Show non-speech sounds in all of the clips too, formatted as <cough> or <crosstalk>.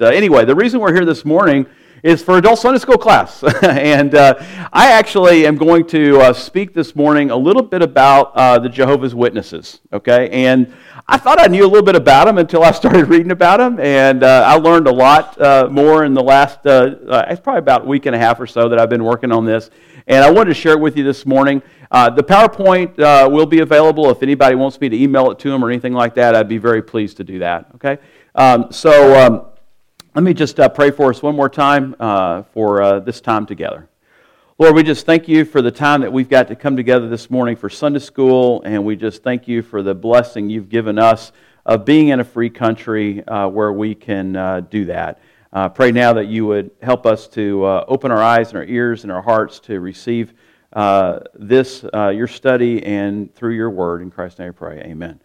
Uh, anyway, the reason we're here this morning is for adult Sunday school class. <laughs> and uh, I actually am going to uh, speak this morning a little bit about uh, the Jehovah's Witnesses, okay? And I thought I knew a little bit about them until I started <laughs> reading about them, and uh, I learned a lot uh, more in the last, it's probably about a week and a half or so that I've been working on this. And I wanted to share it with you this morning. the PowerPoint will be available if anybody wants me to email it to them or anything like that. I'd be very pleased to do that, okay? Um, so, um, let me just uh, pray for us one more time uh, for uh, this time together. Lord, we just thank you for the time that we've got to come together this morning for Sunday school, and we just thank you for the blessing you've given us of being in a free country uh, where we can uh, do that. Uh, pray now that you would help us to open our eyes and our ears and our hearts to receive this, your study, and through your word. In Christ's name I pray. Amen.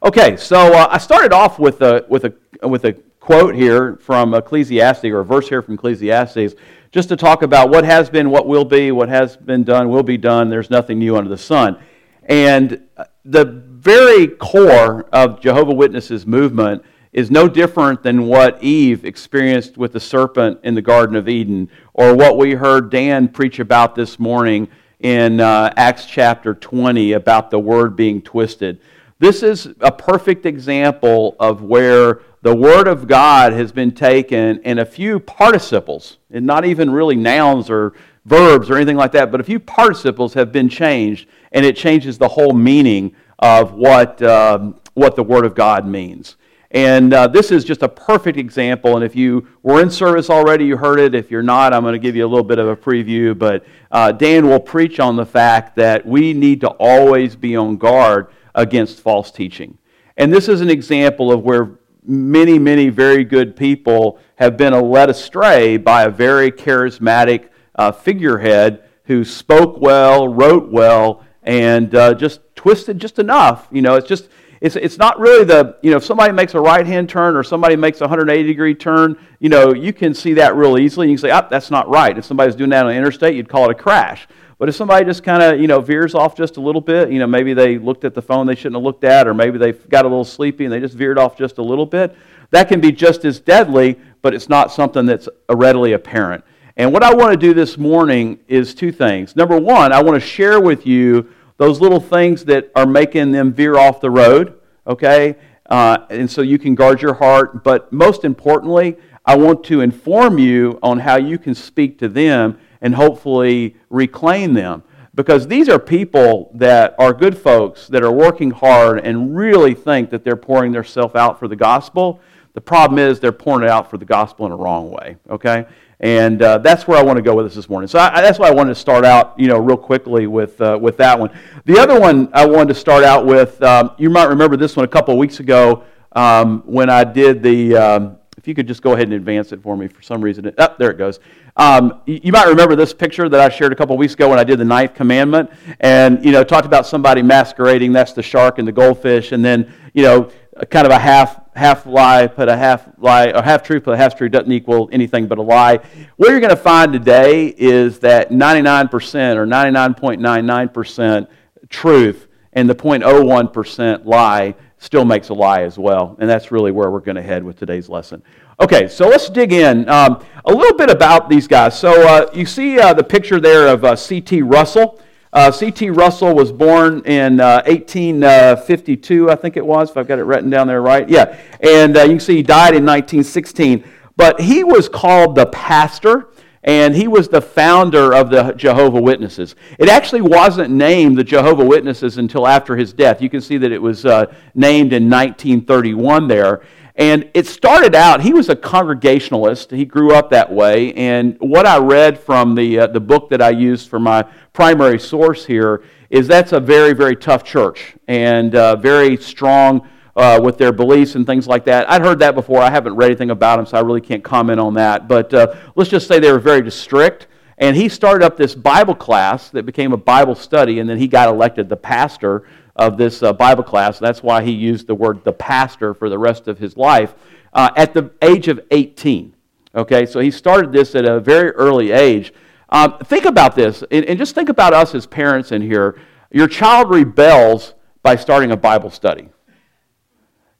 Okay, so I started off with a, with a, with a quote here from Ecclesiastes, or a verse here from Ecclesiastes, just to talk about what has been, what will be, what has been done, will be done. There's nothing new under the sun. And the very core of Jehovah Witnesses movement is no different than what Eve experienced with the serpent in the Garden of Eden, or what we heard Dan preach about this morning in uh, Acts chapter 20 about the word being twisted. This is a perfect example of where the Word of God has been taken and a few participles, and not even really nouns or verbs or anything like that, but a few participles have been changed, and it changes the whole meaning of what, um, what the Word of God means. And uh, this is just a perfect example. And if you were in service already, you heard it. If you're not, I'm going to give you a little bit of a preview. But uh, Dan will preach on the fact that we need to always be on guard against false teaching. And this is an example of where many, many very good people have been led astray by a very charismatic uh, figurehead who spoke well, wrote well, and uh, just twisted just enough. You know, it's just it's, it's not really the, you know, if somebody makes a right hand turn or somebody makes a 180 degree turn, you know, you can see that real easily. You can say, ah, that's not right. If somebody's doing that on the interstate, you'd call it a crash. But if somebody just kind of, you know, veers off just a little bit, you know, maybe they looked at the phone they shouldn't have looked at, or maybe they got a little sleepy and they just veered off just a little bit, that can be just as deadly, but it's not something that's readily apparent. And what I want to do this morning is two things. Number one, I want to share with you those little things that are making them veer off the road, okay? Uh, and so you can guard your heart. But most importantly, I want to inform you on how you can speak to them and hopefully reclaim them. Because these are people that are good folks that are working hard and really think that they're pouring themselves out for the gospel. The problem is they're pouring it out for the gospel in a wrong way, okay? And uh, that's where I want to go with this this morning. So I, that's why I wanted to start out, you know, real quickly with, uh, with that one. The other one I wanted to start out with, um, you might remember this one a couple of weeks ago um, when I did the, um, if you could just go ahead and advance it for me for some reason. oh, there it goes. Um, you might remember this picture that I shared a couple weeks ago when I did the ninth commandment, and you know talked about somebody masquerading. That's the shark and the goldfish, and then you know kind of a half half lie, put a half lie, or half truth, put a half truth doesn't equal anything but a lie. What you're going to find today is that 99% or 99.99% truth and the 0.01% lie still makes a lie as well. And that's really where we're going to head with today's lesson. Okay, so let's dig in. Um, a little bit about these guys. So uh, you see uh, the picture there of uh, C.T. Russell. Uh, C.T. Russell was born in 1852, uh, I think it was, if I've got it written down there right. Yeah, and uh, you can see he died in 1916. But he was called the pastor and he was the founder of the Jehovah Witnesses. It actually wasn't named the Jehovah Witnesses until after his death. You can see that it was uh, named in 1931 there. And it started out, he was a Congregationalist. He grew up that way. And what I read from the, uh, the book that I used for my primary source here is that's a very, very tough church and uh, very strong uh, with their beliefs and things like that. I'd heard that before. I haven't read anything about them, so I really can't comment on that. But uh, let's just say they were very strict. And he started up this Bible class that became a Bible study, and then he got elected the pastor of this uh, Bible class. That's why he used the word the pastor for the rest of his life uh, at the age of 18. Okay, so he started this at a very early age. Um, think about this, and, and just think about us as parents in here. Your child rebels by starting a Bible study.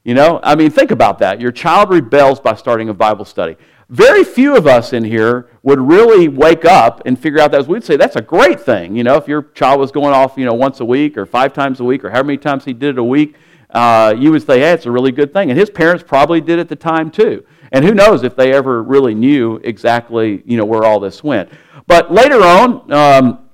You know, I mean, think about that. Your child rebels by starting a Bible study. Very few of us in here would really wake up and figure out that. We'd say that's a great thing. You know, if your child was going off, you know, once a week or five times a week or however many times he did it a week, uh, you would say, hey, it's a really good thing. And his parents probably did at the time too. And who knows if they ever really knew exactly, you know, where all this went. But later on, um,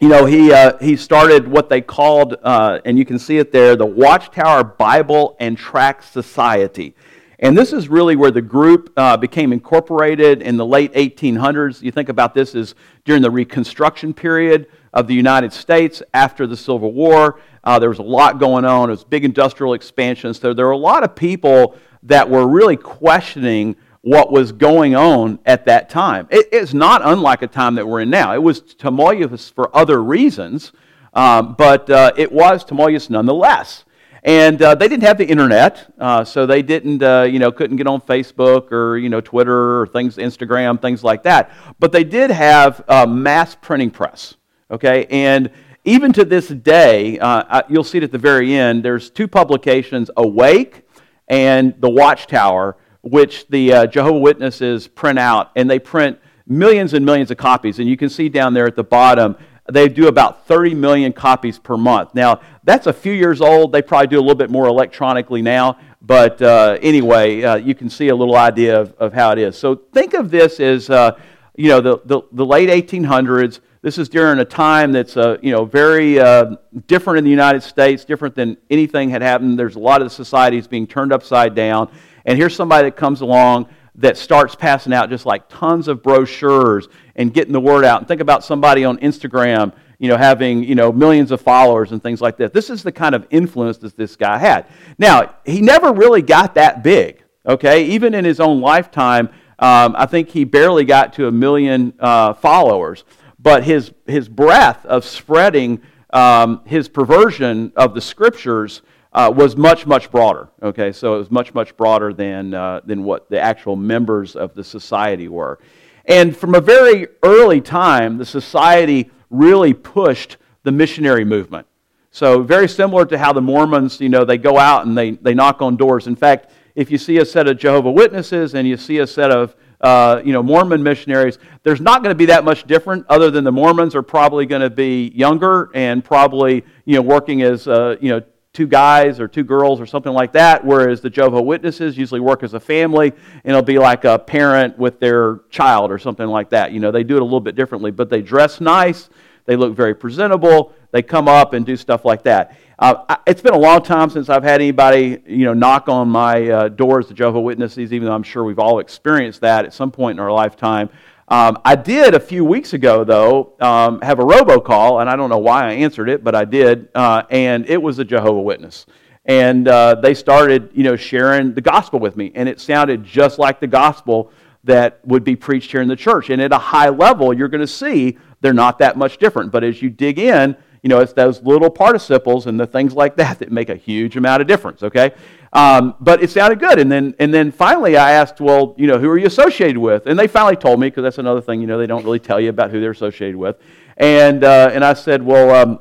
you know, he, uh, he started what they called, uh, and you can see it there, the Watchtower Bible and Tract Society. And this is really where the group uh, became incorporated in the late 1800s. You think about this as during the Reconstruction period of the United States after the Civil War. Uh, there was a lot going on. It was big industrial expansion. So there were a lot of people that were really questioning what was going on at that time. It, it's not unlike a time that we're in now. It was tumultuous for other reasons, um, but uh, it was tumultuous nonetheless. And uh, they didn't have the internet, uh, so they didn't, uh, you know, couldn't get on Facebook or you know Twitter or things, Instagram, things like that. But they did have a mass printing press. Okay, and even to this day, uh, you'll see it at the very end. There's two publications: Awake and The Watchtower which the uh, Jehovah Witnesses print out, and they print millions and millions of copies. And you can see down there at the bottom, they do about 30 million copies per month. Now, that's a few years old. They probably do a little bit more electronically now. But uh, anyway, uh, you can see a little idea of, of how it is. So think of this as, uh, you know, the, the, the, late 1800s. This is during a time that's, uh, you know, very uh, different in the United States, different than anything had happened. There's a lot of the societies being turned upside down. And here's somebody that comes along that starts passing out just like tons of brochures and getting the word out. And think about somebody on Instagram, you know, having, you know, millions of followers and things like that. This is the kind of influence that this guy had. Now, he never really got that big, okay? Even in his own lifetime, um, I think he barely got to a million uh, followers. But his, his breadth of spreading um, his perversion of the scriptures uh, was much, much broader. Okay, so it was much, much broader than, uh, than what the actual members of the society were. And from a very early time, the society really pushed the missionary movement. So very similar to how the Mormons, you know, they go out and they, they knock on doors. In fact, if you see a set of Jehovah Witnesses and you see a set of uh, you know, Mormon missionaries, there's not going to be that much different other than the Mormons are probably going to be younger and probably, you know, working as, uh, you know, two guys or two girls or something like that, whereas the Jehovah Witnesses usually work as a family, and it'll be like a parent with their child or something like that. You know, they do it a little bit differently, but they dress nice, they look very presentable, they come up and do stuff like that. Uh, it's been a long time since I've had anybody, you know, knock on my uh, doors, the Jehovah Witnesses, even though I'm sure we've all experienced that at some point in our lifetime. Um, I did a few weeks ago, though, um, have a robocall, and I don't know why I answered it, but I did, uh, and it was a Jehovah Witness. And uh, they started, you know, sharing the gospel with me, and it sounded just like the gospel that would be preached here in the church. And at a high level, you're going to see they're not that much different. But as you dig in, you know, it's those little participles and the things like that that make a huge amount of difference, okay? Um, but it sounded good. And then, and then finally I asked, well, you know, who are you associated with? And they finally told me, because that's another thing, you know, they don't really tell you about who they're associated with. And, uh, and I said, well, um,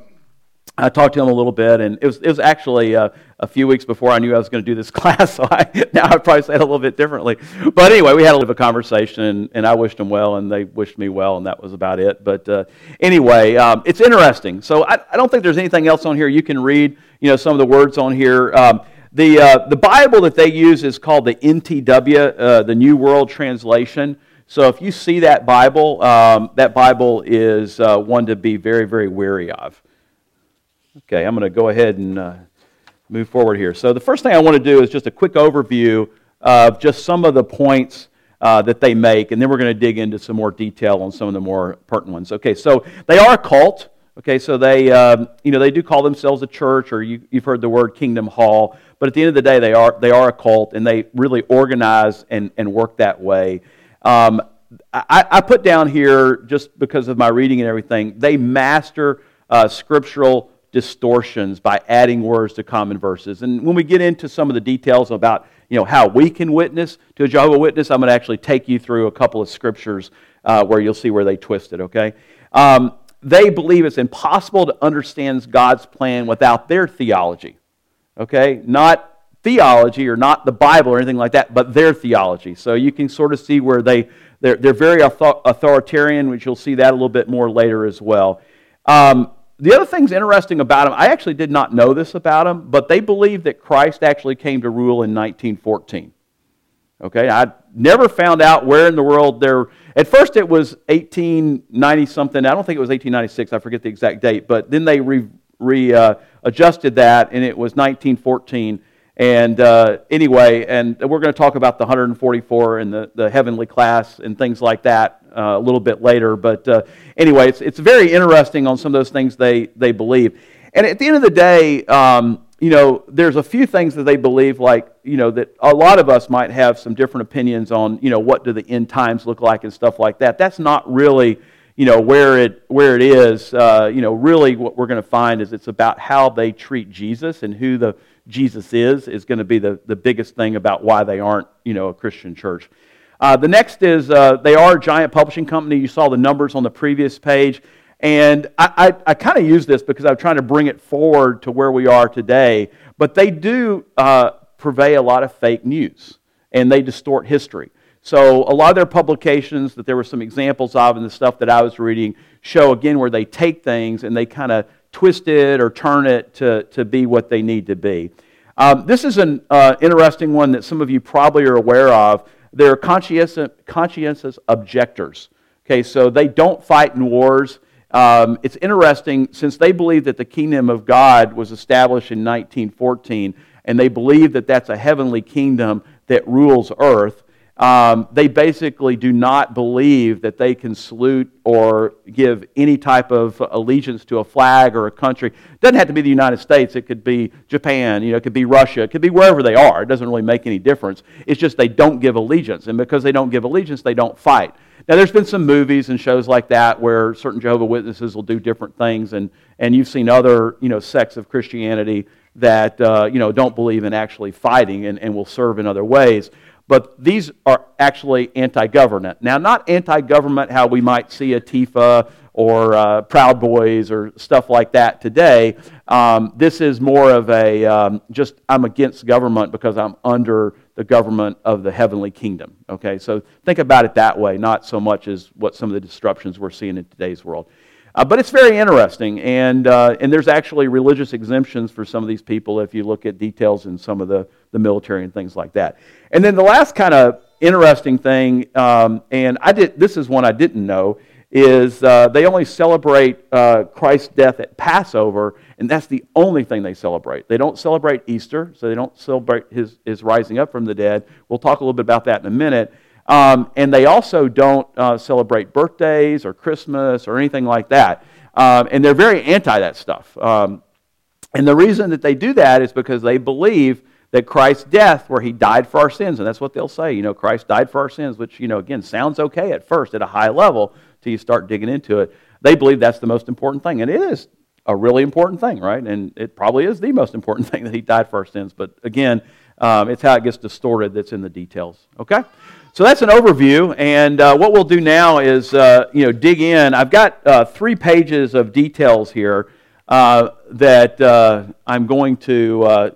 I talked to him a little bit, and it was, it was actually uh, a few weeks before I knew I was going to do this <laughs> class, so I, now I'd probably say it a little bit differently. But anyway, we had a little bit of conversation, and, and I wished them well, and they wished me well, and that was about it. But uh, anyway, um, it's interesting. So I, I, don't think there's anything else on here. You can read, you know, some of the words on here. Um, the, uh, the Bible that they use is called the NTW, uh, the New World Translation. So if you see that Bible, um, that Bible is uh, one to be very, very wary of. Okay, I'm going to go ahead and uh, move forward here. So the first thing I want to do is just a quick overview of just some of the points uh, that they make, and then we're going to dig into some more detail on some of the more pertinent ones. Okay, so they are a cult. Okay, so they, um, you know, they do call themselves a church, or you, have heard the word Kingdom Hall. But at the end of the day, they are they are a cult, and they really organize and, and work that way. Um, I, I, put down here just because of my reading and everything. They master uh, scriptural distortions by adding words to common verses. And when we get into some of the details about you know, how we can witness to a Jehovah Witness, I'm going to actually take you through a couple of scriptures uh, where you'll see where they twist it, okay? Um, they believe it's impossible to understand God's plan without their theology, okay? Not theology or not the Bible or anything like that, but their theology. So you can sort of see where they, they're, they're very authoritarian, which you'll see that a little bit more later as well. Um, the other thing's interesting about them, I actually did not know this about them, but they believe that Christ actually came to rule in 1914. Okay, I never found out where in the world they're. At first, it was 1890 something. I don't think it was 1896. I forget the exact date. But then they re, re uh, that, and it was 1914. And uh, anyway, and we're going to talk about the 144 and the, the heavenly class and things like that uh, a little bit later. But uh, anyway, it's, it's very interesting on some of those things they, they believe. And at the end of the day, um, you know, there's a few things that they believe, like, you know, that a lot of us might have some different opinions on, you know, what do the end times look like and stuff like that. That's not really, you know, where it, where it is. Uh, you know, really what we're going to find is it's about how they treat Jesus and who the Jesus is, is going to be the, the biggest thing about why they aren't, you know, a Christian church. Uh, the next is uh, they are a giant publishing company. You saw the numbers on the previous page. And I, I, I kind of use this because I'm trying to bring it forward to where we are today. But they do uh, purvey a lot of fake news, and they distort history. So a lot of their publications that there were some examples of in the stuff that I was reading show again where they take things and they kind of twist it or turn it to, to be what they need to be. Um, this is an uh, interesting one that some of you probably are aware of. They're conscientious, conscientious objectors. Okay, so they don't fight in wars. Um, it's interesting since they believe that the kingdom of God was established in 1914, and they believe that that's a heavenly kingdom that rules earth um, they basically do not believe that they can salute or give any type of allegiance to a flag or a country. It doesn't have to be the United States. It could be Japan. You know, it could be Russia. It could be wherever they are. It doesn't really make any difference. It's just they don't give allegiance, and because they don't give allegiance, they don't fight. Now, there's been some movies and shows like that where certain Jehovah Witnesses will do different things, and and you've seen other you know sects of Christianity that uh, you know don't believe in actually fighting and, and will serve in other ways but these are actually anti government. Now, not anti government how we might see Antifa or uh, Proud Boys or stuff like that today. Um, this is more of a um, just I'm against government because I'm under the government of the heavenly kingdom. Okay, so think about it that way, not so much as what some of the disruptions we're seeing in today's world. Uh, but it's very interesting, and, uh, and there's actually religious exemptions for some of these people if you look at details in some of the, the military and things like that. And then the last kind of interesting thing, um, and I did, this is one I didn't know, is uh, they only celebrate uh, Christ's death at Passover, and that's the only thing they celebrate. They don't celebrate Easter, so they don't celebrate his, his rising up from the dead. We'll talk a little bit about that in a minute. Um, and they also don't uh, celebrate birthdays or Christmas or anything like that. Um, and they're very anti that stuff. Um, and the reason that they do that is because they believe that Christ's death, where he died for our sins, and that's what they'll say, you know, Christ died for our sins, which, you know, again, sounds okay at first at a high level till you start digging into it. They believe that's the most important thing. And it is a really important thing, right? And it probably is the most important <laughs> thing that he died for our sins. But again, um, it's how it gets distorted that's in the details. Okay? So that's an overview, and uh, what we'll do now is uh, you know dig in. I've got uh, three pages of details here uh, that uh, I'm going to uh,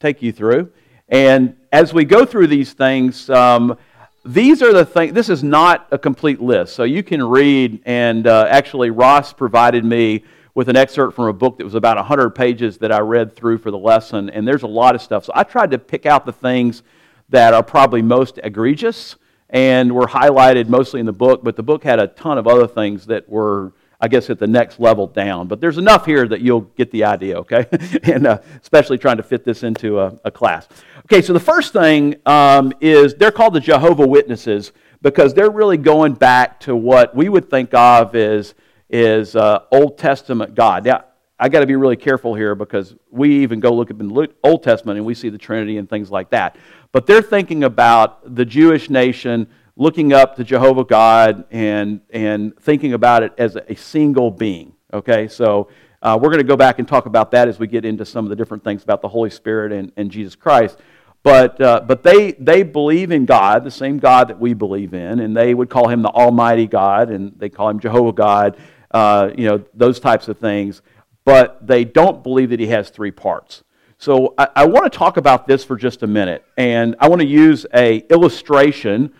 take you through, and as we go through these things, um, these are the things. This is not a complete list, so you can read. And actually, Ross provided me with an excerpt from a book that was about 100 pages that I read through for the lesson, and there's a lot of stuff. So I tried to pick out the things that are probably most egregious and were highlighted mostly in the book, but the book had a ton of other things that were, I guess, at the next level down. But there's enough here that you'll get the idea, okay? <laughs> and uh, especially trying to fit this into a, a class. Okay, so the first thing um, is they're called the Jehovah Witnesses because they're really going back to what we would think of as is uh, Old Testament God. Now, I got to be really careful here because we even go look at the Old Testament and we see the Trinity and things like that. But they're thinking about the Jewish nation looking up to Jehovah God and, and thinking about it as a single being. Okay, so uh, we're going to go back and talk about that as we get into some of the different things about the Holy Spirit and, and Jesus Christ. But, uh, but they, they believe in God, the same God that we believe in, and they would call him the Almighty God, and they call him Jehovah God, uh, you know, those types of things. But they don't believe that he has three parts. So I, I want to talk about this for just a minute, and I want to use a illustration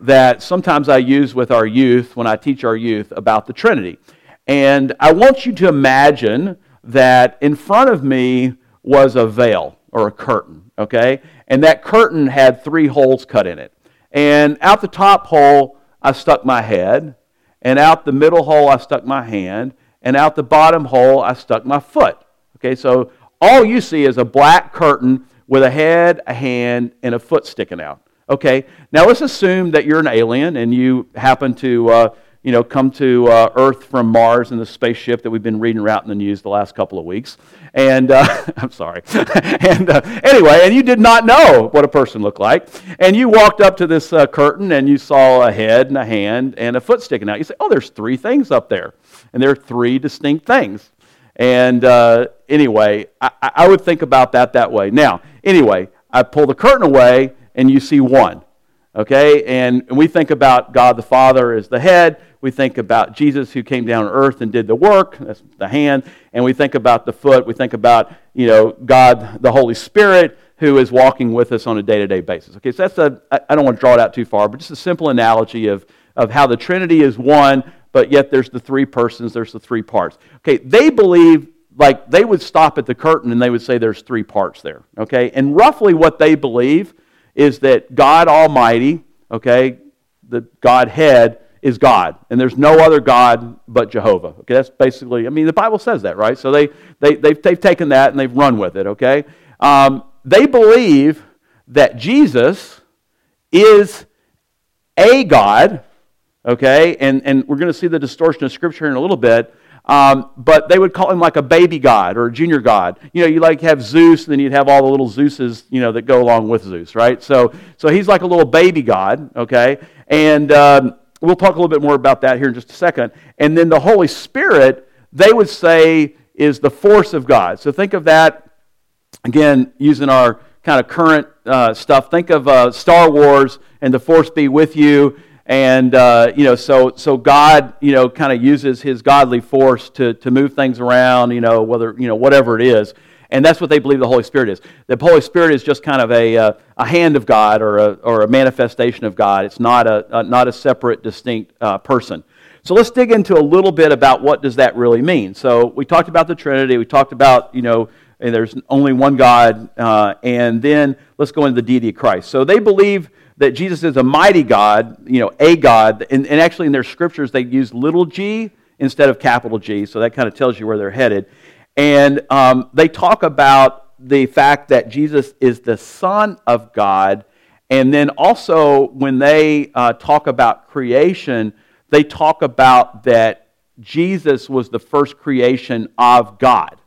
that sometimes I use with our youth when I teach our youth about the Trinity. And I want you to imagine that in front of me was a veil or a curtain, okay? And that curtain had three holes cut in it. And out the top hole, I stuck my head, and out the middle hole, I stuck my hand, and out the bottom hole, I stuck my foot. Okay, so all you see is a black curtain with a head, a hand, and a foot sticking out. Okay, now let's assume that you're an alien and you happen to, uh, you know, come to uh, Earth from Mars in the spaceship that we've been reading about in the news the last couple of weeks. And uh, <laughs> I'm sorry. <laughs> and uh, anyway, and you did not know what a person looked like. And you walked up to this uh, curtain and you saw a head and a hand and a foot sticking out. You say, oh, there's three things up there. And there are three distinct things. And uh, anyway, I, I would think about that that way. Now, anyway, I pull the curtain away and you see one. Okay? And, and we think about God the Father as the head. We think about Jesus who came down to earth and did the work. That's the hand. And we think about the foot. We think about, you know, God the Holy Spirit who is walking with us on a day-to-day basis. Okay, so that's a, I don't want to draw it out too far, but just a simple analogy of, of how the Trinity is one, but yet there's the three persons, there's the three parts. Okay, they believe like they would stop at the curtain and they would say there's three parts there. Okay, and roughly what they believe is that God Almighty, okay, the Godhead is God, and there's no other God but Jehovah. Okay, that's basically, I mean, the Bible says that, right? So they, they, they've, they've taken that and they've run with it, okay? Um, they believe that Jesus is a God, okay? And, and we're going to see the distortion of Scripture in a little bit, um, but they would call him like a baby god or a junior god. You know, you like have Zeus, and then you'd have all the little Zeuses, you know, that go along with Zeus, right? So, so he's like a little baby god, okay? And um, we'll talk a little bit more about that here in just a second. And then the Holy Spirit, they would say, is the force of God. So think of that, again, using our kind of current uh, stuff. Think of uh, Star Wars and the force be with you and, uh, you know, so, so God, you know, kind of uses his godly force to, to move things around, you know, whether, you know, whatever it is. And that's what they believe the Holy Spirit is. The Holy Spirit is just kind of a, uh, a hand of God or a, or a manifestation of God. It's not a, a not a separate, distinct uh, person. So let's dig into a little bit about what does that really mean. So we talked about the Trinity. We talked about, you know, there's only one God. Uh, and then let's go into the deity of Christ. So they believe that Jesus is a mighty God, you know, a God. And, and actually, in their scriptures, they use little g instead of capital G, so that kind of tells you where they're headed. And um, they talk about the fact that Jesus is the Son of God. And then also, when they uh, talk about creation, they talk about that Jesus was the first creation of God.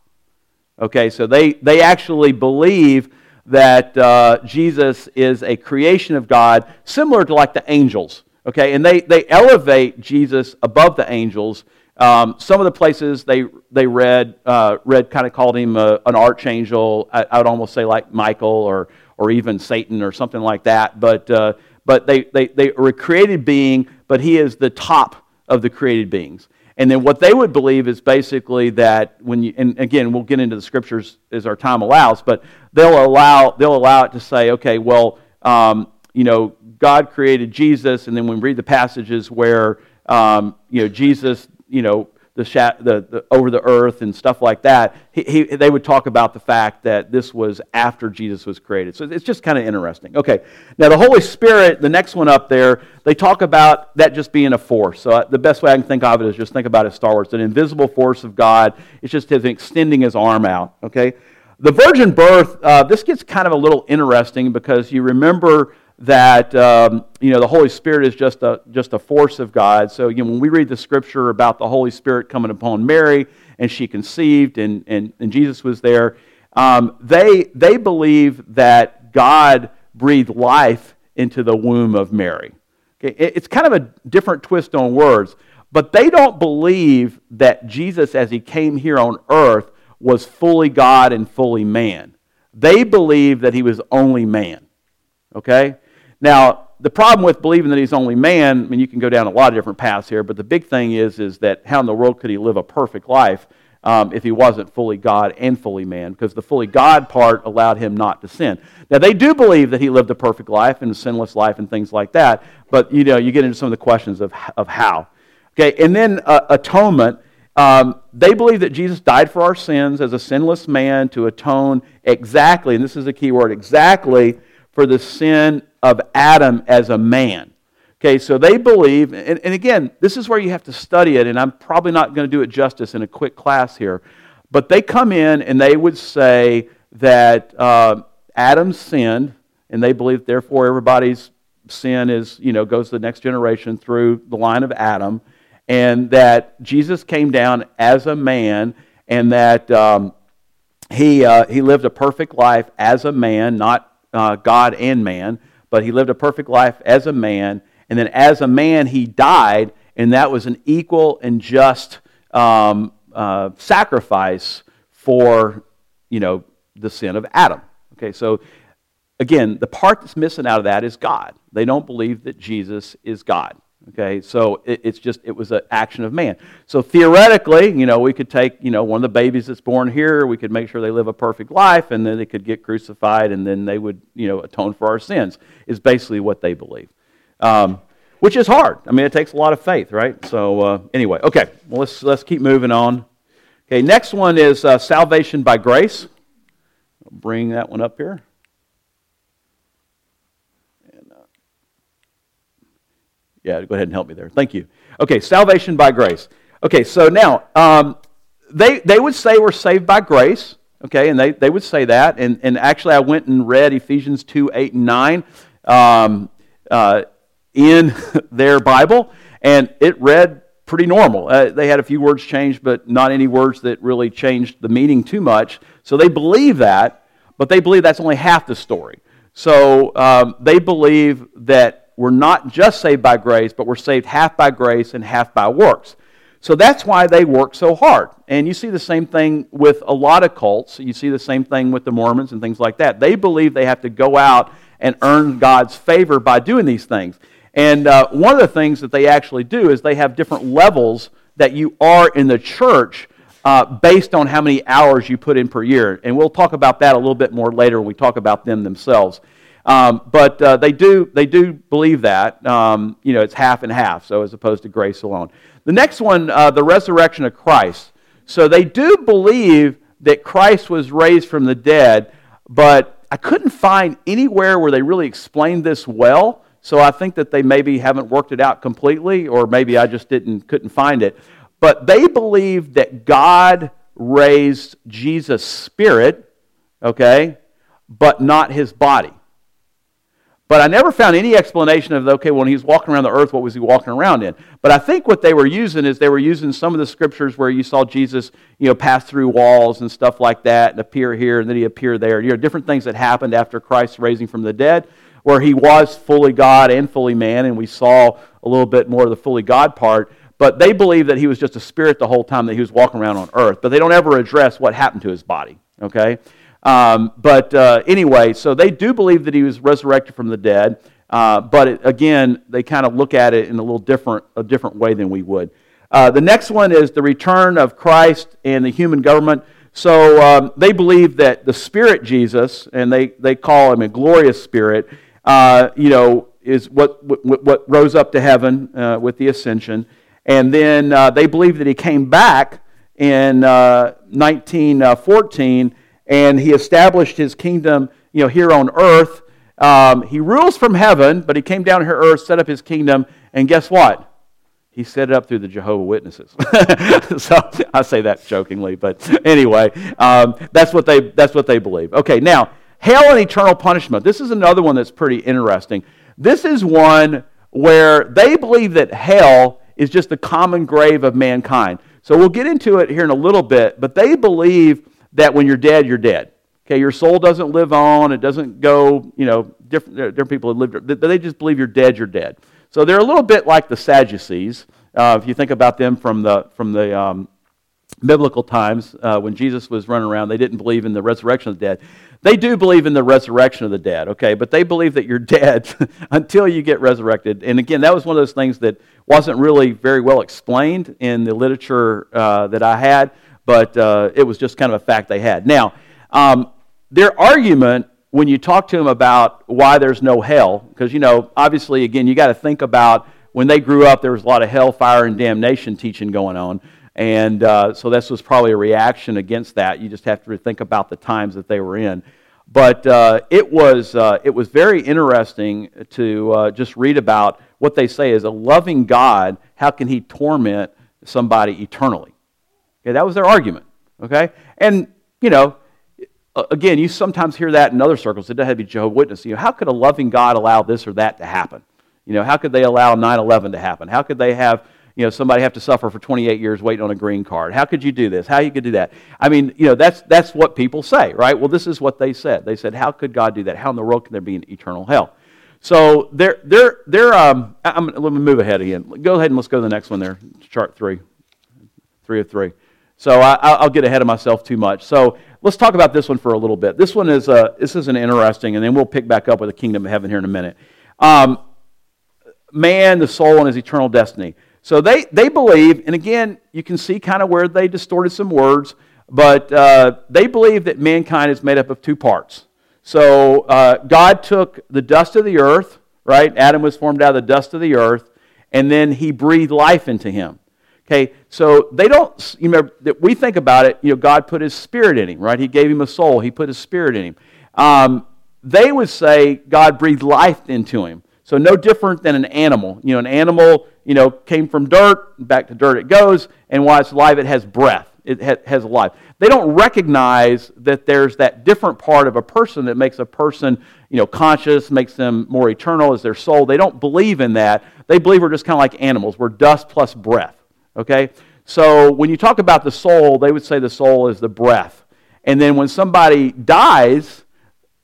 Okay, so they, they actually believe that uh, Jesus is a creation of God, similar to like the angels. Okay, and they, they elevate Jesus above the angels. Um, some of the places they, they read, uh, read kind of called him a, an archangel. I, I, would almost say like Michael or, or even Satan or something like that. But, uh, but they, they, they are a created being, but he is the top of the created beings. And then what they would believe is basically that when you, and again, we'll get into the scriptures as our time allows, but they'll allow, they'll allow it to say, okay, well, um, you know, God created Jesus, and then when we read the passages where, um, you know, Jesus, you know, the, the, the, over the earth and stuff like that, he, he, they would talk about the fact that this was after Jesus was created. So it's just kind of interesting. Okay, now the Holy Spirit, the next one up there, they talk about that just being a force. So uh, the best way I can think of it is just think about it Star Wars, an invisible force of God. It's just his extending his arm out. Okay, the virgin birth. Uh, this gets kind of a little interesting because you remember that um, you know the Holy Spirit is just a just a force of God. So you know, when we read the scripture about the Holy Spirit coming upon Mary and she conceived and and, and Jesus was there, um, they they believe that God breathed life into the womb of Mary. Okay? It's kind of a different twist on words, but they don't believe that Jesus, as he came here on earth, was fully God and fully man. They believe that he was only man. Okay? Now, the problem with believing that he's only man, I mean, you can go down a lot of different paths here, but the big thing is, is that how in the world could he live a perfect life? um, if he wasn't fully God and fully man, because the fully God part allowed him not to sin. Now, they do believe that he lived a perfect life and a sinless life and things like that, but you know, you get into some of the questions of, of how. Okay, and then uh, atonement. Um, they believe that Jesus died for our sins as a sinless man to atone exactly, and this is a key word, exactly for the sin of Adam as a man. Okay, so they believe, and, and again, this is where you have to study it, and I'm probably not going to do it justice in a quick class here, but they come in and they would say that uh, Adam sinned, and they believe, therefore, everybody's sin is, you know, goes to the next generation through the line of Adam, and that Jesus came down as a man, and that um, he, uh, he lived a perfect life as a man, not uh, God and man, but he lived a perfect life as a man and then as a man, he died, and that was an equal and just um, uh, sacrifice for, you know, the sin of Adam. Okay, so again, the part that's missing out of that is God. They don't believe that Jesus is God. Okay, so it, it's just, it was an action of man. So theoretically, you know, we could take, you know, one of the babies that's born here, we could make sure they live a perfect life, and then they could get crucified, and then they would, you know, atone for our sins, is basically what they believe um, which is hard. I mean, it takes a lot of faith, right? So uh, anyway, okay, well, let's, let's keep moving on. Okay, next one is uh, salvation by grace. I'll bring that one up here. And, uh, yeah, go ahead and help me there. Thank you. Okay, salvation by grace. Okay, so now, um, they, they would say we're saved by grace, okay, and they, they would say that. And, and actually, I went and read Ephesians 2 8 and 9. Um, uh, in <laughs> their Bible, and it read pretty normal. Uh, they had a few words changed, but not any words that really changed the meaning too much. So they believe that, but they believe that's only half the story. So um, they believe that we're not just saved by grace, but we're saved half by grace and half by works. So that's why they work so hard. And you see the same thing with a lot of cults. You see the same thing with the Mormons and things like that. They believe they have to go out and earn God's favor by doing these things. And uh, one of the things that they actually do is they have different levels that you are in the church uh, based on how many hours you put in per year. And we'll talk about that a little bit more later when we talk about them themselves. Um, but uh, they, do, they do believe that. Um, you know, it's half and half, so as opposed to grace alone. The next one, uh, the resurrection of Christ. So they do believe that Christ was raised from the dead, but I couldn't find anywhere where they really explained this well. So I think that they maybe haven't worked it out completely, or maybe I just didn't couldn't find it. But they believe that God raised Jesus' spirit, okay, but not his body. But I never found any explanation of, okay, when he was walking around the earth, what was he walking around in? But I think what they were using is they were using some of the scriptures where you saw Jesus, you know, pass through walls and stuff like that and appear here and then he appear there. You know, different things that happened after Christ's raising from the dead where he was fully God and fully man, and we saw a little bit more of the fully God part. But they believe that he was just a spirit the whole time that he was walking around on earth. But they don't ever address what happened to his body. Okay? Um, but uh, anyway, so they do believe that he was resurrected from the dead. Uh, but it, again, they kind of look at it in a little different, a different way than we would. Uh, the next one is the return of Christ and the human government. So um, they believe that the Spirit Jesus, and they, they call him a glorious Spirit, uh, you know, is what, what, what, rose up to heaven uh, with the ascension. And then uh, they believe that he came back in 1914 uh, and he established his kingdom, you know, here on earth. Um, he rules from heaven, but he came down here earth, set up his kingdom, and guess what? He set it up through the Jehovah Witnesses. <laughs> so I say that jokingly, but anyway, um, that's what they that's what they believe. Okay, now Hell and eternal punishment. This is another one that's pretty interesting. This is one where they believe that hell is just the common grave of mankind. So we'll get into it here in a little bit, but they believe that when you're dead, you're dead. Okay, your soul doesn't live on, it doesn't go, you know, different, different people have lived, they just believe you're dead, you're dead. So they're a little bit like the Sadducees. Uh, if you think about them from the, from the um, biblical times, uh, when Jesus was running around, they didn't believe in the resurrection of the dead. They do believe in the resurrection of the dead, okay, but they believe that you're <laughs> dead <laughs> until you get resurrected. And again, that was one of those things that wasn't really very well explained in the literature uh, that I had. But uh, it was just kind of a fact they had. Now, um, their argument when you talk to them about why there's no hell, because, you know, obviously, again, you got to think about when they grew up, there was a lot of hellfire and damnation teaching going on. And uh, so this was probably a reaction against that. You just have to think about the times that they were in. But uh, it, was, uh, it was very interesting to uh, just read about what they say is a loving God, how can he torment somebody eternally? Okay, that was their argument. Okay? And, you know, again, you sometimes hear that in other circles. It doesn't have to be Jehovah's Witness. You know, how could a loving God allow this or that to happen? You know, how could they allow 9-11 to happen? How could they have, you know, somebody have to suffer for 28 years waiting on a green card? How could you do this? How you could do that? I mean, you know, that's, that's what people say, right? Well, this is what they said. They said, how could God do that? How in the world can there be an eternal hell? So they're, they're, they're um, I'm, let me move ahead again. Go ahead and let's go to the next one there, chart three, three of three. So I, will get ahead of myself too much. So let's talk about this one for a little bit. This one is, uh, this is an interesting, and then we'll pick back up with the kingdom of heaven here in a minute. Um, man, the soul, and his eternal destiny. So they, they believe, and again, you can see kind of where they distorted some words, but uh, they believe that mankind is made up of two parts. So uh, God took the dust of the earth, right? Adam was formed out of the dust of the earth, and then he breathed life into him. Okay, so they don't, you remember, that we think about it, you know, God put his spirit in him, right? He gave him a soul, he put his spirit in him. Um, they would say God breathed life into him. So no different than an animal. You know, an animal, you know, came from dirt, back to dirt it goes, and while it's alive, it has breath. It has life. They don't recognize that there's that different part of a person that makes a person, you know, conscious, makes them more eternal as their soul. They don't believe in that. They believe we're just kind of like animals. We're dust plus breath. Okay? So when you talk about the soul, they would say the soul is the breath. And then when somebody dies,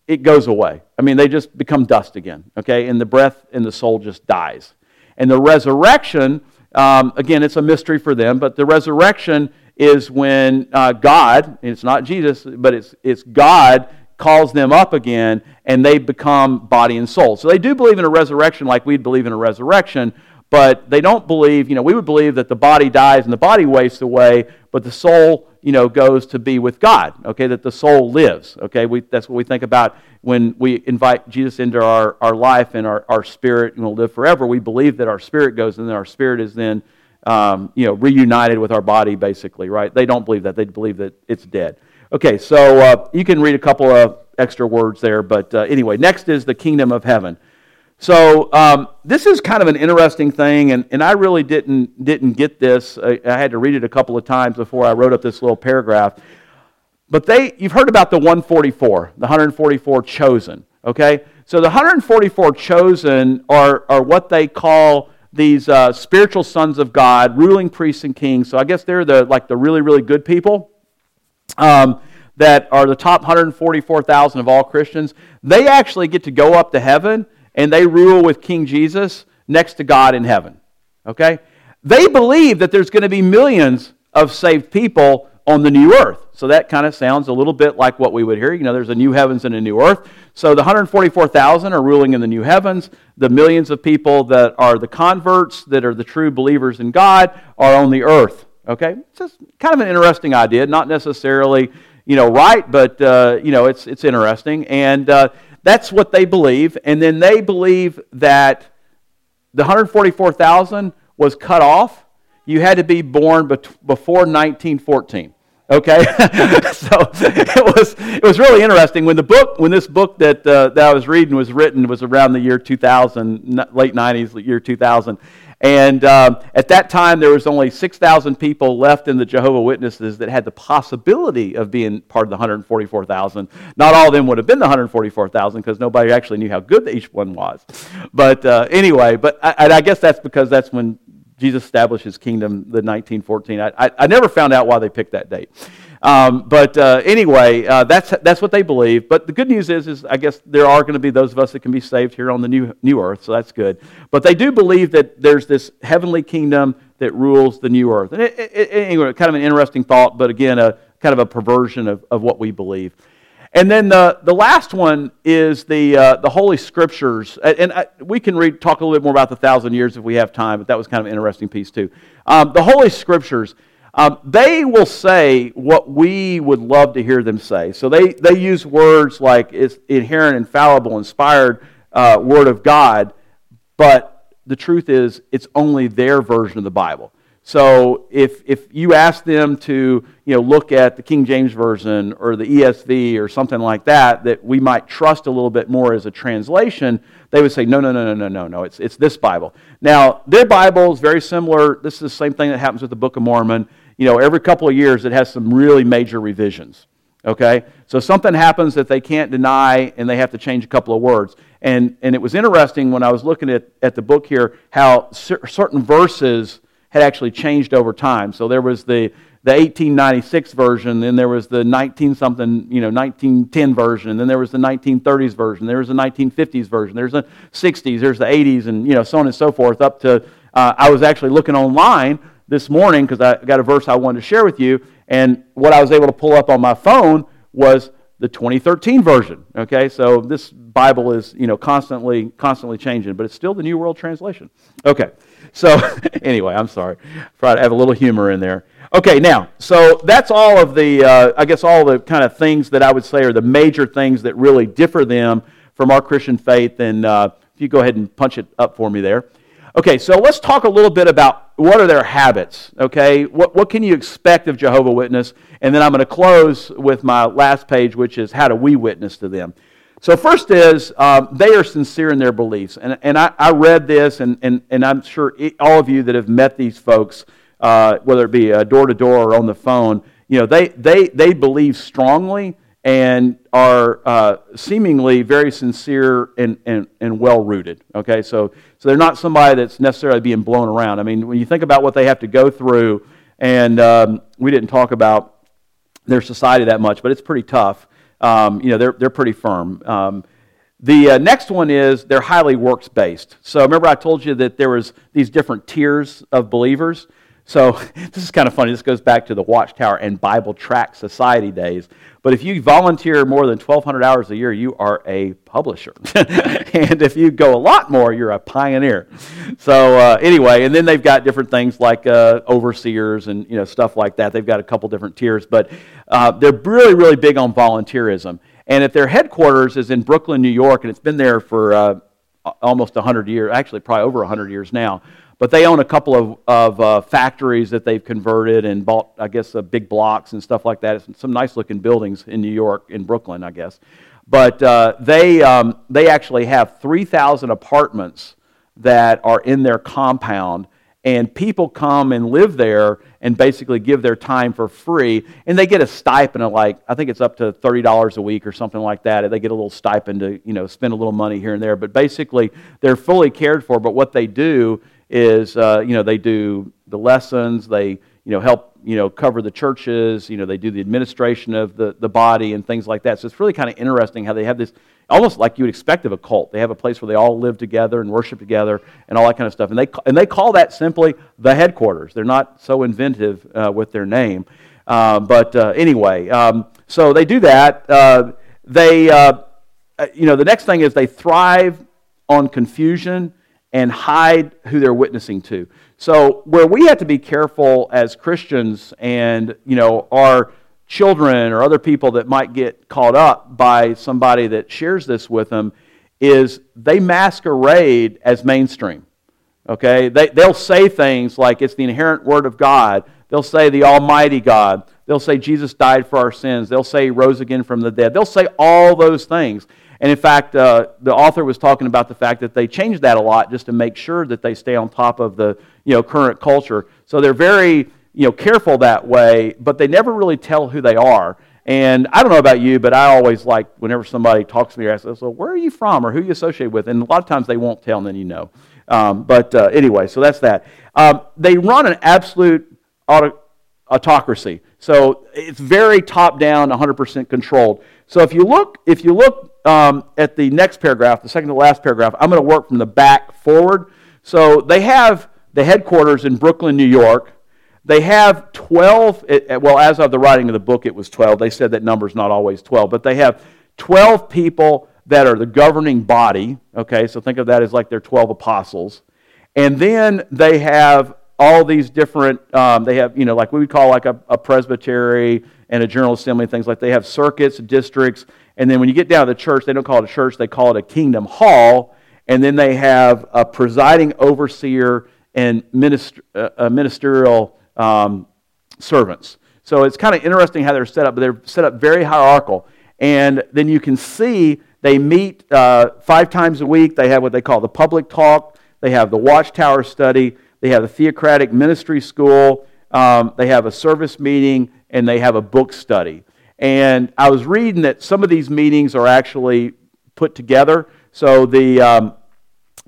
it goes away. I mean, they just become dust again, okay? And the breath and the soul just dies. And the resurrection, um, again, it's a mystery for them, but the resurrection is when uh, God, it's not Jesus, but it's, it's God calls them up again and they become body and soul. So they do believe in a resurrection like we'd believe in a resurrection, but they don't believe, you know, we would believe that the body dies and the body wastes away, but the soul, you know, goes to be with God, okay, that the soul lives, okay? We, that's what we think about when we invite Jesus into our, our life and our, our spirit and will live forever. We believe that our spirit goes and then our spirit is then, um, you know, reunited with our body, basically, right? They don't believe that. They believe that it's dead. Okay, so uh, you can read a couple of extra words there, but uh, anyway, next is the kingdom of heaven. So um, this is kind of an interesting thing, and, and I really didn't, didn't get this. I, I, had to read it a couple of times before I wrote up this little paragraph. But they, you've heard about the 144, the 144 chosen, okay? So the 144 chosen are, are what they call these uh, spiritual sons of God, ruling priests and kings. So I guess they're the, like the really, really good people. Um, that are the top 144,000 of all Christians, they actually get to go up to heaven and they rule with King Jesus next to God in heaven. Okay? They believe that there's going to be millions of saved people on the new earth. So that kind of sounds a little bit like what we would hear. You know, there's a new heavens and a new earth. So the 144,000 are ruling in the new heavens. The millions of people that are the converts, that are the true believers in God, are on the earth. Okay? It's just kind of an interesting idea. Not necessarily, you know, right, but, uh, you know, it's, it's interesting. And uh, that's what they believe. And then they believe that the 144,000 was cut off. You had to be born before 1914. Okay, <laughs> so it was it was really interesting when the book when this book that uh, that I was reading was written was around the year 2000, late 90s, year 2000, and um, at that time, there was only 6,000 people left in the Jehovah Witnesses that had the possibility of being part of the 144,000. Not all of them would have been the 144,000 because nobody actually knew how good each one was. But uh, anyway, but I, I guess that's because that's when Jesus established his kingdom, the 1914. I, I, I never found out why they picked that date. Um, but uh, anyway, uh, that's, that's what they believe. But the good news is, is I guess there are going to be those of us that can be saved here on the new, new earth, so that's good. But they do believe that there's this heavenly kingdom that rules the new earth. And it, it, it, anyway, kind of an interesting thought, but again, a kind of a perversion of, of what we believe. And then the, the last one is the, uh, the Holy Scriptures. And I, we can read, talk a little bit more about the thousand years if we have time, but that was kind of an interesting piece too. Um, the Holy Scriptures. Um, they will say what we would love to hear them say. So they, they use words like it's inherent, infallible, inspired uh, word of God, but the truth is it's only their version of the Bible. So if, if you ask them to you know, look at the King James Version or the ESV or something like that, that we might trust a little bit more as a translation, they would say, no, no, no, no, no, no, no, it's, it's this Bible. Now, their Bible is very similar. This is the same thing that happens with the Book of Mormon. You know, every couple of years it has some really major revisions. Okay? So something happens that they can't deny and they have to change a couple of words. And, and it was interesting when I was looking at, at the book here how cer- certain verses had actually changed over time. So there was the, the 1896 version, then there was the 19 something, you know, 1910 version, then there was the 1930s version, there was the 1950s version, there's the 60s, there's the 80s, and you know, so on and so forth. Up to uh, I was actually looking online this morning because I got a verse I wanted to share with you, and what I was able to pull up on my phone was the 2013 version. Okay, so this Bible is you know constantly constantly changing, but it's still the New World Translation. Okay, so <laughs> anyway, I'm sorry, to have a little humor in there. Okay, now so that's all of the uh, I guess all the kind of things that I would say are the major things that really differ them from our Christian faith. And uh, if you go ahead and punch it up for me there. Okay, so let's talk a little bit about what are their habits. Okay, what what can you expect of Jehovah Witness? And then I'm going to close with my last page, which is how do we witness to them. So, first is um, they are sincere in their beliefs. And, and I, I read this, and, and, and I'm sure all of you that have met these folks, uh, whether it be door to door or on the phone, you know, they, they, they believe strongly and are uh, seemingly very sincere and, and, and well rooted. Okay, so, so they're not somebody that's necessarily being blown around. I mean, when you think about what they have to go through, and um, we didn't talk about their society that much, but it's pretty tough. Um, you know, they're, they're pretty firm. Um, the uh, next one is they're highly works based. So remember I told you that there was these different tiers of believers. So <laughs> this is kind of funny. This goes back to the Watchtower and Bible Tract Society days. But if you volunteer more than 1,200 hours a year, you are a publisher. <laughs> and if you go a lot more, you're a pioneer. So uh, anyway, and then they've got different things like uh, overseers and you know stuff like that. They've got a couple different tiers, but uh, they're really, really big on volunteerism. And at their headquarters is in Brooklyn, New York, and it's been there for uh, almost 100 years, actually probably over 100 years now. But they own a couple of, of uh, factories that they've converted and bought, I guess, uh, big blocks and stuff like that. It's some nice looking buildings in New York, in Brooklyn, I guess. But uh, they, um, they actually have 3,000 apartments that are in their compound, and people come and live there and basically give their time for free. And they get a stipend of like, I think it's up to $30 a week or something like that. They get a little stipend to, you know, spend a little money here and there. But basically, they're fully cared for. But what they do is, uh, you know, they do the lessons, they, you know, help, you know, cover the churches, you know, they do the administration of the, the body and things like that. So it's really kind of interesting how they have this, almost like you would expect of a cult. They have a place where they all live together and worship together and all that kind of stuff. And they, and they call that simply the headquarters. They're not so inventive uh, with their name. Uh, but anyway, um, so they do that. Uh, they, uh, uh, you know, the next thing is they thrive on confusion and hide who they're witnessing to. So where we have to be careful as Christians and, you know, our children or other people that might get caught up by somebody that shares this with them is they masquerade as mainstream. Okay? They, they'll say things like it's the inherent word of God. They'll say the Almighty God. They'll say Jesus died for our sins. They'll say he rose again from the dead. They'll say all those things. And in fact, uh, the author was talking about the fact that they change that a lot just to make sure that they stay on top of the you know, current culture. So they're very you know, careful that way, but they never really tell who they are. And I don't know about you, but I always like whenever somebody talks to me, I say, well, where are you from or who you associate with? And a lot of times they won't tell, and then you know. Um, but uh, anyway, so that's that. Um, they run an absolute auto- autocracy. So it's very top down, 100% controlled. So if you look, if you look um, at the next paragraph, the second to last paragraph, I'm going to work from the back forward. So they have the headquarters in Brooklyn, New York. They have 12, well, as of the writing of the book, it was 12. They said that number's not always 12, but they have 12 people that are the governing body. Okay, so think of that as like their 12 apostles. And then they have all these different, um, they have, you know, like we would call like a, a presbytery and a general assembly, things like They have circuits, districts, and then when you get down to the church, they don't call it a church, they call it a kingdom hall, and then they have a presiding overseer and minister, uh, ministerial um, servants. So it's kind of interesting how they're set up, but they're set up very hierarchical. And then you can see they meet uh, five times a week. They have what they call the public talk, they have the watchtower study, they have the theocratic ministry school, um, they have a service meeting, and they have a book study. And I was reading that some of these meetings are actually put together. So the um,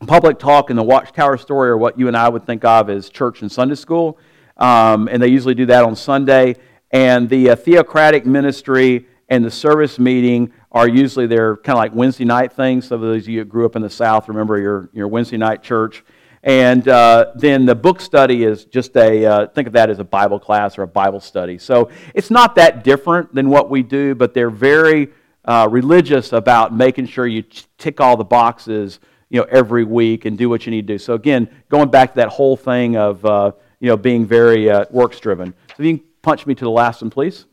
public talk and the watchtower story are what you and I would think of as church and Sunday school. Um, and they usually do that on Sunday. And the uh, theocratic ministry and the service meeting are usually they're kind of like Wednesday night things. Some of those of you that grew up in the South remember your, your Wednesday night church. And uh, then the book study is just a, uh, think of that as a Bible class or a Bible study. So it's not that different than what we do, but they're very uh, religious about making sure you tick all the boxes you know, every week and do what you need to do. So again, going back to that whole thing of uh, you know, being very uh, works driven. So you can punch me to the last one, please.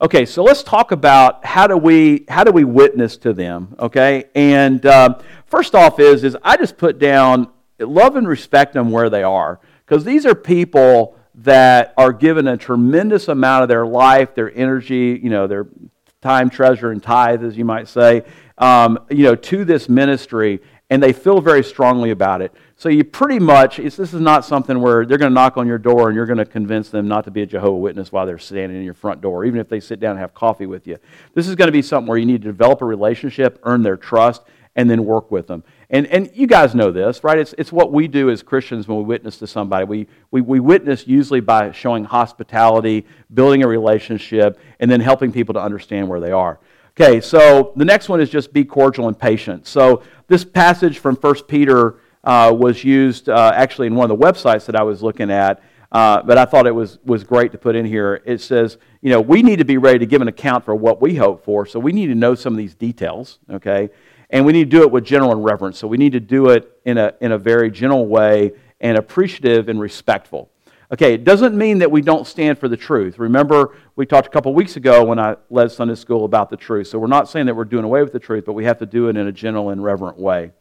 Okay, so let's talk about how do we how do we witness to them? Okay, and um, first off is is I just put down love and respect them where they are because these are people that are given a tremendous amount of their life, their energy, you know, their time, treasure, and tithe, as you might say, um, you know, to this ministry, and they feel very strongly about it. So you pretty much, this is not something where they're going to knock on your door and you're going to convince them not to be a Jehovah Witness while they're standing in your front door, even if they sit down and have coffee with you. This is going to be something where you need to develop a relationship, earn their trust, and then work with them. And, and you guys know this, right? It's, it's what we do as Christians when we witness to somebody. We, we, we witness usually by showing hospitality, building a relationship, and then helping people to understand where they are. Okay, so the next one is just be cordial and patient. So this passage from 1 Peter uh, was used uh, actually in one of the websites that I was looking at, uh, but I thought it was, was great to put in here. It says, you know, we need to be ready to give an account for what we hope for, so we need to know some of these details, okay? And we need to do it with and reverence. So we need to do it in a, in a very gentle way and appreciative and respectful. Okay, it doesn't mean that we don't stand for the truth. Remember, we talked a couple weeks ago when I led Sunday school about the truth. So we're not saying that we're doing away with the truth, but we have to do it in a gentle and reverent way.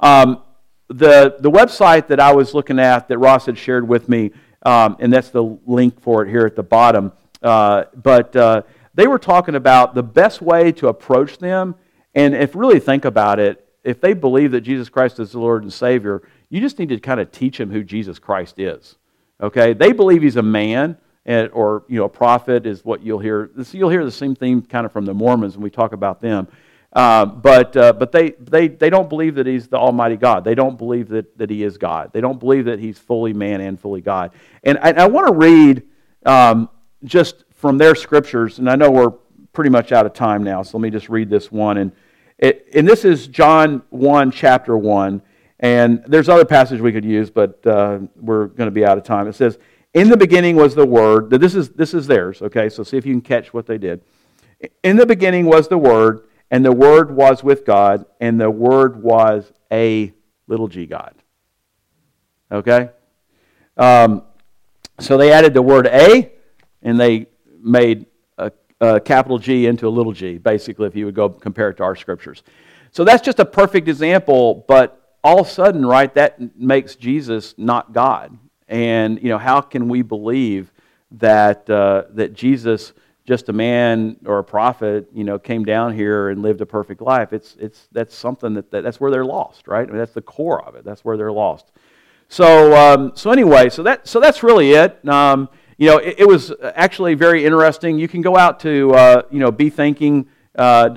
Um, the, the website that I was looking at that Ross had shared with me, um, and that's the link for it here at the bottom, uh, but uh, they were talking about the best way to approach them. And if really think about it, if they believe that Jesus Christ is the Lord and Savior, you just need to kind of teach them who Jesus Christ is. Okay, they believe he's a man and, or you know a prophet is what you'll hear. This, you'll hear the same theme kind of from the Mormons when we talk about them. Uh, but uh, but they, they, they don't believe that he's the Almighty God. They don't believe that, that he is God. They don't believe that he's fully man and fully God. And I, I want to read um, just from their scriptures, and I know we're pretty much out of time now, so let me just read this one. And, it, and this is John 1, chapter 1. And there's other passages we could use, but uh, we're going to be out of time. It says, In the beginning was the Word. This is, this is theirs, okay? So see if you can catch what they did. In the beginning was the Word, and the Word was with God, and the Word was a little g God. Okay? Um, so they added the word a, and they made a, a capital G into a little g, basically, if you would go compare it to our scriptures. So that's just a perfect example, but all of a sudden, right, that makes Jesus not God. And, you know, how can we believe that, uh, that Jesus, just a man or a prophet, you know, came down here and lived a perfect life? It's, it's, that's something that, that that's where they're lost, right? I mean, that's the core of it. That's where they're lost. So, um, so anyway, so, that, so that's really it. Um, you know, it, it, was actually very interesting. You can go out to, uh, you know, bethinking uh,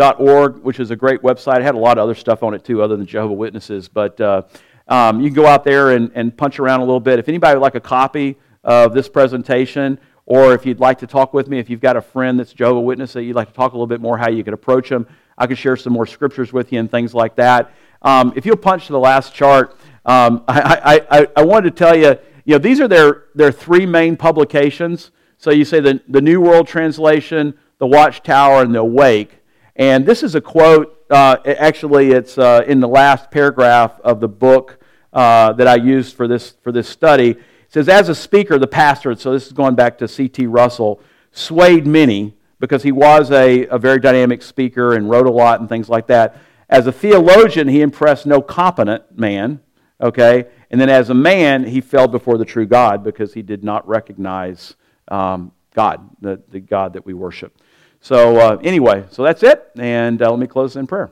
which is a great website. It had a lot of other stuff on it too, other than Jehovah Witnesses. But uh, um, you can go out there and, and punch around a little bit. If anybody would like a copy of this presentation, or if you'd like to talk with me, if you've got a friend that's Jehovah Witness that you'd like to talk a little bit more how you could approach them, I could share some more scriptures with you and things like that. Um, if you'll punch to the last chart, um, I, I, I, I wanted to tell you, you know, these are their, their three main publications. So you say the, the New World Translation, the Watchtower, and the Awake. And this is a quote, uh, actually, it's uh, in the last paragraph of the book uh, that I used for this, for this study. It says, as a speaker, the pastor, so this is going back to C.T. Russell, swayed many because he was a, a very dynamic speaker and wrote a lot and things like that. As a theologian, he impressed no competent man, okay? And then as a man, he fell before the true God because he did not recognize um, God, the, the God that we worship. So, uh, anyway, so that's it. And uh, let me close in prayer.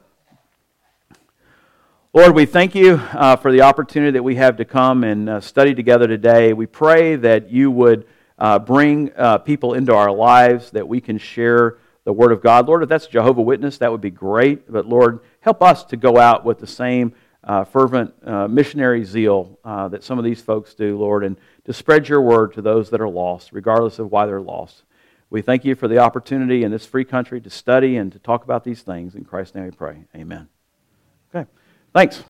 Lord, we thank you uh, for the opportunity that we have to come and uh, study together today. We pray that you would uh, bring uh, people into our lives, that we can share the Word of God. Lord, if that's Jehovah Witness, that would be great. But Lord, help us to go out with the same uh, fervent uh, missionary zeal that some of these folks do, Lord, and to spread your word to those that are lost, regardless of why they're lost. We thank you for the opportunity in this free country to study and to talk about these things. In Christ's name we pray. Amen. Okay. Thanks.